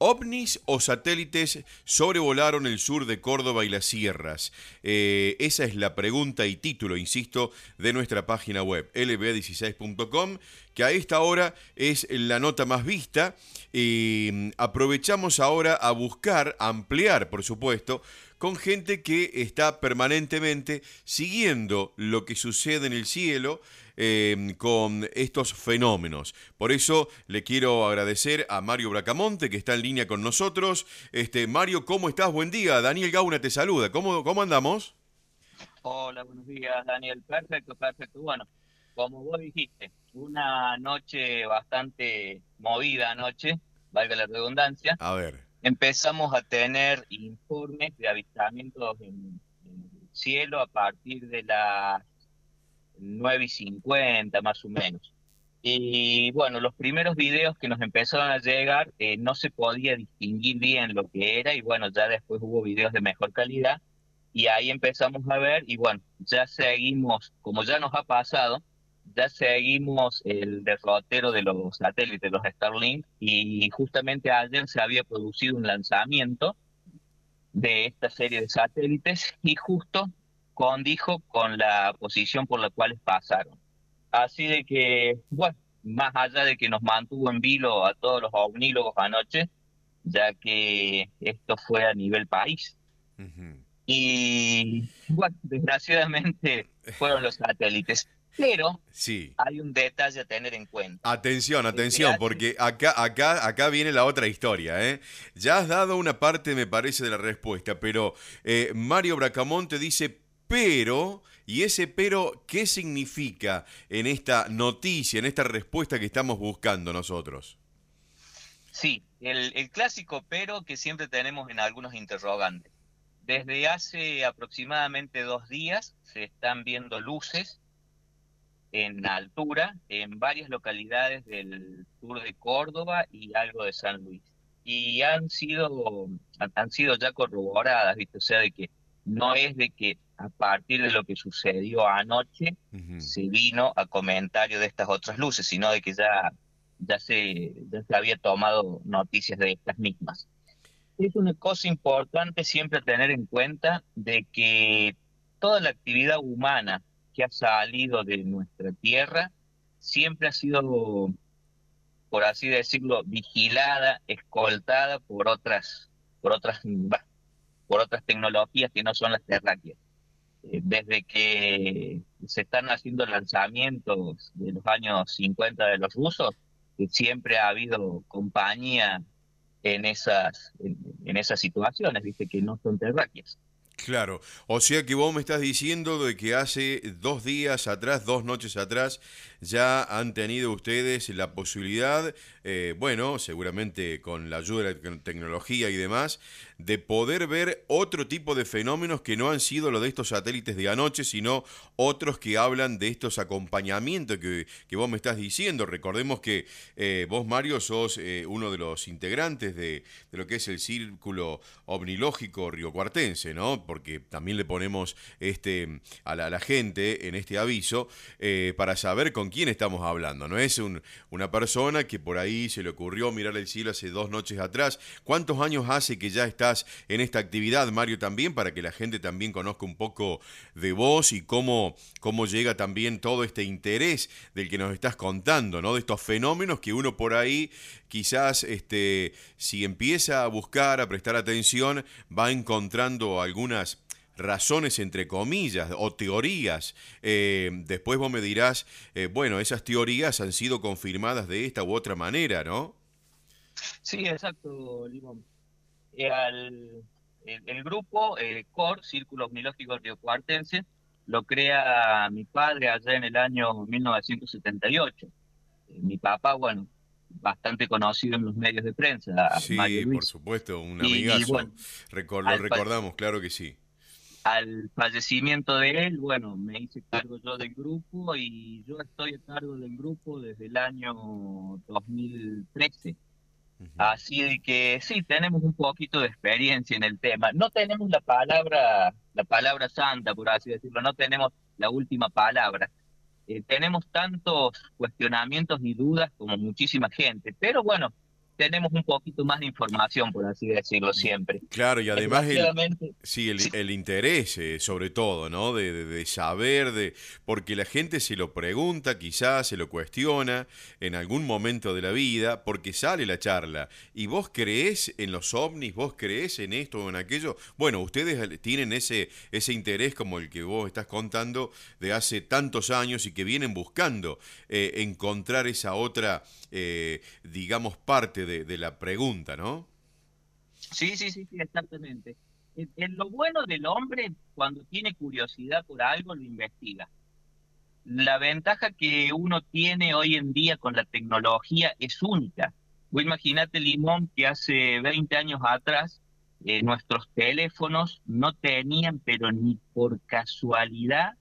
¿ovnis o satélites sobrevolaron el sur de Córdoba y las sierras? Eh, esa es la pregunta y título, insisto, de nuestra página web, lb16.com, que a esta hora es la nota más vista. Mm, aprovechamos ahora a buscar, ampliar, por supuesto, con gente que está permanentemente siguiendo lo que sucede en el cielo em, con estos fenómenos. Por eso le quiero agradecer a Mario Bracamonte, que está en línea con nosotros. Este, Mario, ¿cómo estás? Buen día. Daniel Gauna te saluda. ¿Cómo, cómo andamos? Hola, buenos días, Daniel. Perfecto, perfecto. Bueno, como vos dijiste, una noche bastante movida anoche, valga la redundancia. A ver empezamos a tener informes de avistamientos en, el cielo a partir de las 9 y 50 más o menos. Y bueno, los primeros videos que nos empezaron a llegar eh, no se podía distinguir bien lo que era y bueno, ya después hubo videos de mejor calidad y ahí empezamos a ver y bueno, ya seguimos, como ya nos ha pasado, ya seguimos el derrotero de los satélites, los Starlink, y justamente ayer se había producido un lanzamiento de esta serie de satélites y justo condijo con la posición por la cual pasaron. Así de que, bueno, más allá de que nos mantuvo en vilo a todos los omnílogos anoche, ya que esto fue a nivel país. Y, bueno, desgraciadamente fueron los satélites. Pero sí. hay un detalle a tener en cuenta. Atención, atención, porque acá, acá, acá viene la otra historia. ¿eh? Ya has dado una parte, me parece, de la respuesta, pero eh, Mario Bracamonte dice, pero, y ese pero, ¿qué significa en esta noticia, en esta respuesta que estamos buscando nosotros? Sí, el, el clásico pero que siempre tenemos en algunos interrogantes. Desde hace aproximadamente dos días se están viendo luces en altura en varias localidades del sur de Córdoba y algo de San Luis. Y han sido, han sido ya corroboradas, ¿viste? o sea, de que no es de que a partir de lo que sucedió anoche se vino a comentario de estas otras luces, sino de que ya, ya, se, ya se había tomado noticias de estas mismas. Es una cosa importante siempre tener en cuenta de que toda la actividad humana que ha salido de nuestra tierra siempre ha sido, por así decirlo, vigilada, escoltada por otras, por otras, por otras tecnologías que no son las terráqueas. Eh, desde que se están haciendo lanzamientos de los años 50 de los rusos, siempre ha habido compañía en esas, en, esas situaciones, dice que no son terráqueas. Claro, o sea que vos me estás diciendo de que hace dos días atrás, dos noches atrás, ya han tenido ustedes la posibilidad, eh, bueno, seguramente con la ayuda de la tecnología y demás, de poder ver otro tipo de fenómenos que no han sido los de estos satélites de anoche, sino otros que hablan de estos acompañamientos que, que vos me estás diciendo. Recordemos que eh, vos, Mario, sos eh, uno de los integrantes de, de, lo que es el círculo ovnilógico riocuartense, ¿no? Porque también le ponemos este, a, la, a la gente en este aviso para saber con quién estamos hablando. No es un, una persona que por ahí se le ocurrió mirar el cielo hace dos noches atrás. ¿Cuántos años hace que ya estás en esta actividad, Mario, también, para que la gente también conozca un poco de vos y cómo, cómo llega también todo este interés del que nos estás contando, ¿no? De estos fenómenos que uno por ahí quizás este, si empieza a buscar, a prestar atención, va encontrando algunas razones entre comillas o teorías. Eh, después vos me dirás, eh, bueno, esas teorías han sido confirmadas de esta u otra manera, ¿no? Sí, exacto, Limón. Eh, el, grupo, el COR, Círculo Omnilógico Riocuartense, lo crea mi padre allá en el año 1978. mi papá, bueno, bastante conocido en los medios de prensa. Sí, por supuesto, un amigazo. lo recordamos, claro que sí al fallecimiento de él, bueno, me hice cargo yo del grupo y yo estoy a cargo del grupo desde el año 2013. Así de que sí, tenemos un poquito de experiencia en el tema. No tenemos la palabra, la palabra santa, por así decirlo, no tenemos la última palabra. Eh, tenemos tantos cuestionamientos y dudas como muchísima gente, pero bueno, tenemos un poquito más de información, por así decirlo, siempre. Claro, y además el, sí, el, interés, eh, sobre todo, ¿no? De, saber, de porque la gente se lo pregunta, quizás se lo cuestiona en algún momento de la vida, porque sale la charla. ¿Y vos creés en los ovnis? ¿Vos creés en esto o en aquello? Bueno, ustedes tienen ese, ese interés como el que vos estás contando de hace tantos años y que vienen buscando eh, encontrar esa otra, eh, digamos, parte de, la pregunta, ¿no? Sí, sí, sí, exactamente. En, lo bueno del hombre, cuando tiene curiosidad por algo, lo investiga. La ventaja que uno tiene hoy en día con la tecnología es única. Vos imaginate, Limón, que hace 20 años atrás eh, nuestros teléfonos no tenían, pero ni por casualidad,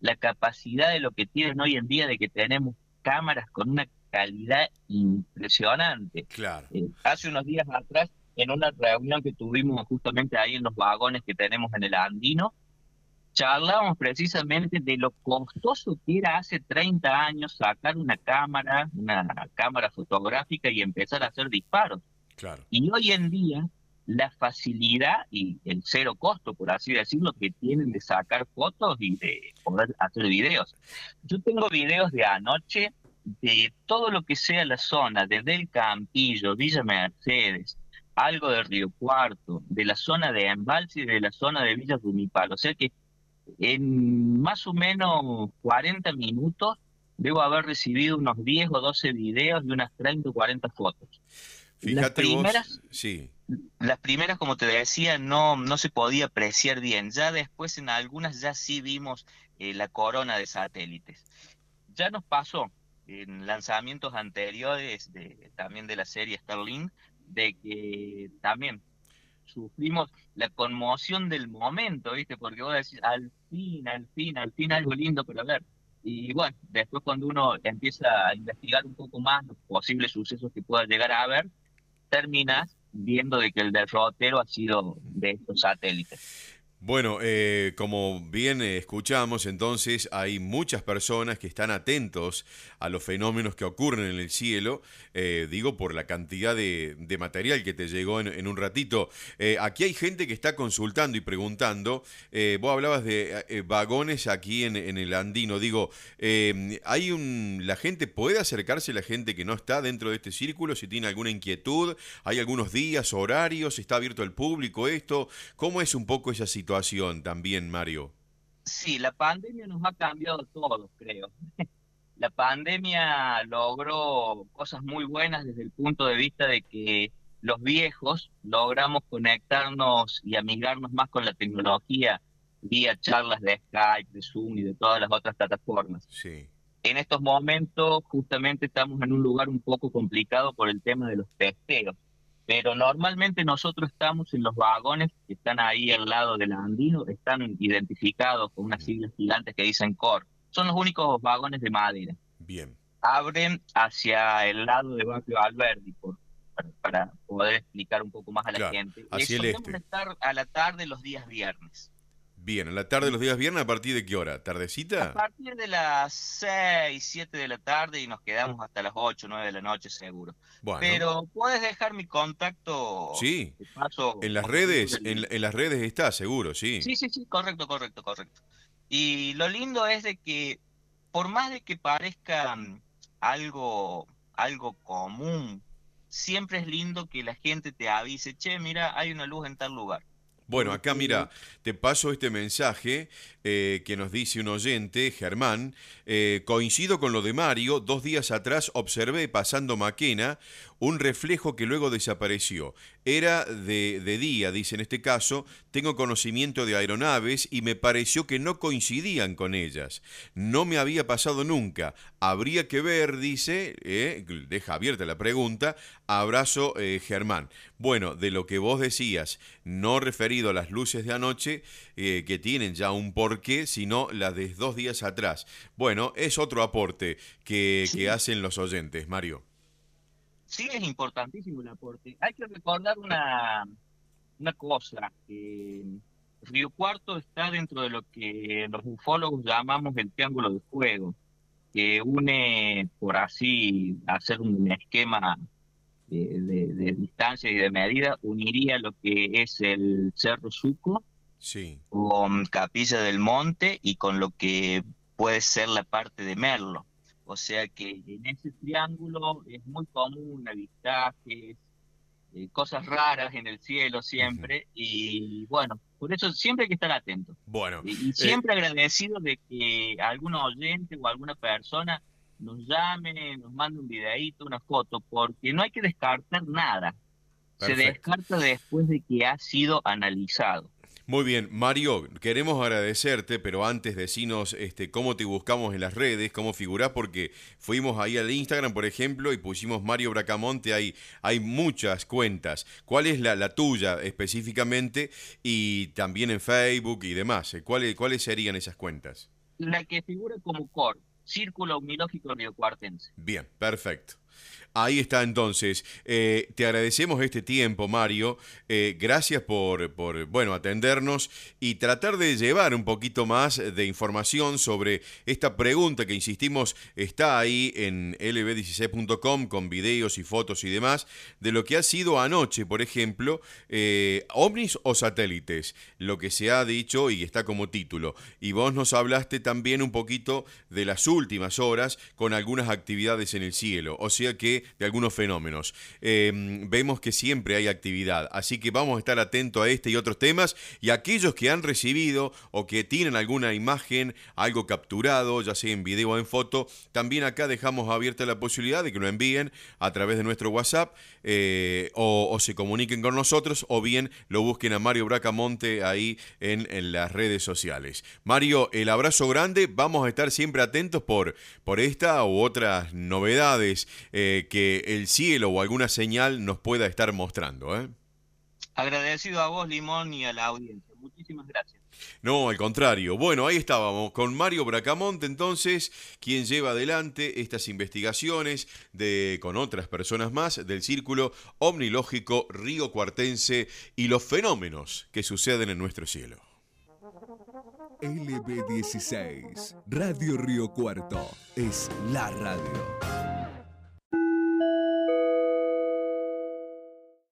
la capacidad de lo que tienen hoy en día de que tenemos cámaras con una calidad impresionante. Claro. Eh, hace unos días atrás, en una reunión que tuvimos justamente ahí en los vagones que tenemos en el Andino, charlábamos precisamente de lo costoso que era hace 30 años sacar una cámara, una cámara fotográfica y empezar a hacer disparos. Claro. Y hoy en día la facilidad y el cero costo, por así decirlo, que tienen de sacar fotos y de poder hacer videos. Yo tengo videos de anoche de todo lo que sea la zona, desde el Campillo, Villa Mercedes, algo de Río Cuarto, de la zona de Embalse y de la zona de Villa Dumipal. O sea que en más o menos 40 minutos debo haber recibido unos 10 o 12 videos y unas 30 o 40 fotos. Fíjate las primeras, sí. Las primeras, como te decía, no, no se podía apreciar bien. Ya después en algunas ya sí vimos eh, la corona de satélites. Ya nos pasó en lanzamientos anteriores de, también de la serie Starlink, de que también sufrimos la conmoción del momento, ¿viste? Porque vos decís, al fin, al fin, al fin algo lindo para ver. Y bueno, después cuando uno empieza a investigar un poco más los posibles sucesos que pueda llegar a haber, terminas viendo de que el derrotero ha sido de estos satélites. Bueno, eh, como bien escuchamos, entonces hay muchas personas que están atentos a los fenómenos que ocurren en el cielo, eh, digo por la cantidad de, material que te llegó en, un ratito. Eh, aquí hay gente que está consultando y preguntando, vos hablabas de vagones aquí en, el andino, digo, hay un, la gente puede acercarse, la gente que no está dentro de este círculo, si tiene alguna inquietud, hay algunos días, horarios, está abierto al público esto, ¿cómo es un poco esa situación? También, Mario? Sí, la pandemia nos ha cambiado a todos, creo. La pandemia logró cosas muy buenas desde el punto de vista de que los viejos logramos conectarnos y amigarnos más con la tecnología vía charlas de Skype, de Zoom y de todas las otras plataformas. Sí. En estos momentos justamente estamos en un lugar un poco complicado por el tema de los testeos. Pero normalmente nosotros estamos en los vagones que están ahí al lado del andino, están identificados con unas siglas gigantes que dicen COR. Son los únicos vagones de madera. Bien. Abren hacia el lado de Barrio Alberdi, por, para, poder explicar un poco más a la gente. Hacia el este. estar a la tarde los días viernes. Bien, en la tarde los días viernes, ¿a partir de qué hora? ¿Tardecita? A partir de las 6, 7 de la tarde y nos quedamos hasta las 8, 9 de la noche seguro. Bueno. Pero puedes dejar mi contacto. Sí. en las redes, en, las redes está, seguro, sí. Sí, sí, sí, correcto, correcto, correcto. Y lo lindo es de que, por más de que parezca algo, algo común, siempre es lindo que la gente te avise, che, mira, hay una luz en tal lugar bueno, acá mira, te paso este mensaje eh, que nos dice un oyente, Germán. Eh, coincido con lo de Mario, dos días atrás observé pasando Maquena un reflejo que luego desapareció. Era de, de, día, dice en este caso, tengo conocimiento de aeronaves y me pareció que no coincidían con ellas. No me había pasado nunca. Habría que ver, dice, eh, deja abierta la pregunta, abrazo eh, Germán. Bueno, de lo que vos decías, no referido a las luces de anoche, eh, que tienen ya un porqué, sino las de dos días atrás. Bueno, es otro aporte que, que hacen los oyentes, Mario sí es importantísimo el aporte. Hay que recordar una, una cosa, Río Cuarto está dentro de lo que los ufólogos llamamos el triángulo de fuego, que une, por así hacer un esquema eh, de, distancia y de medida, uniría lo que es el Cerro Suco sí. con Capilla del Monte y con lo que puede ser la parte de Merlo. O sea que en ese triángulo es muy común avistajes, eh, cosas raras en el cielo siempre, y bueno, por eso siempre hay que estar atento. Bueno. Y, eh, siempre agradecido de que algún oyente o alguna persona nos llame, nos mande un videíto, una foto, porque no hay que descartar nada. Se descarta después de que ha sido analizado. Muy bien, Mario, queremos agradecerte, pero antes decinos este, cómo te buscamos en las redes, cómo figurás, porque fuimos ahí al Instagram, por ejemplo, y pusimos Mario Bracamonte, hay, hay muchas cuentas. ¿Cuál es la, la tuya específicamente? Y también en Facebook y demás. ¿Cuáles, ¿Cuáles serían esas cuentas? La que figura como COR, Círculo Omnilógico Cuartense. Bien, perfecto. Ahí está entonces. Eh, te agradecemos este tiempo, Mario. Eh, gracias por, por, bueno, atendernos y tratar de llevar un poquito más de información sobre esta pregunta que, insistimos, está ahí en lb16.com con videos y fotos y demás, de lo que ha sido anoche, por ejemplo, eh, ovnis o satélites, lo que se ha dicho y está como título. Y vos nos hablaste también un poquito de las últimas horas con algunas actividades en el cielo. Que de algunos fenómenos. Em, vemos que siempre hay actividad, así que vamos a estar atentos a este y otros temas y aquellos que han recibido o que tienen alguna imagen, algo capturado, ya sea en video o en foto, también acá dejamos abierta la posibilidad de que lo envíen a través de nuestro WhatsApp eh, o, se comuniquen con nosotros o bien lo busquen a Mario Bracamonte ahí en, en las redes sociales. Mario, el abrazo grande, vamos a estar siempre atentos por, por esta u otras novedades eh, que el cielo o alguna señal nos pueda estar mostrando. ¿eh? Agradecido a vos, Limón, y a la audiencia. Muchísimas gracias. No, al contrario. Bueno, ahí estábamos con Mario Bracamonte, entonces, quien lleva adelante estas investigaciones de, con otras personas más del círculo omnilógico río cuartense y los fenómenos que suceden en nuestro cielo. LB16, Radio Río Cuarto, es la radio.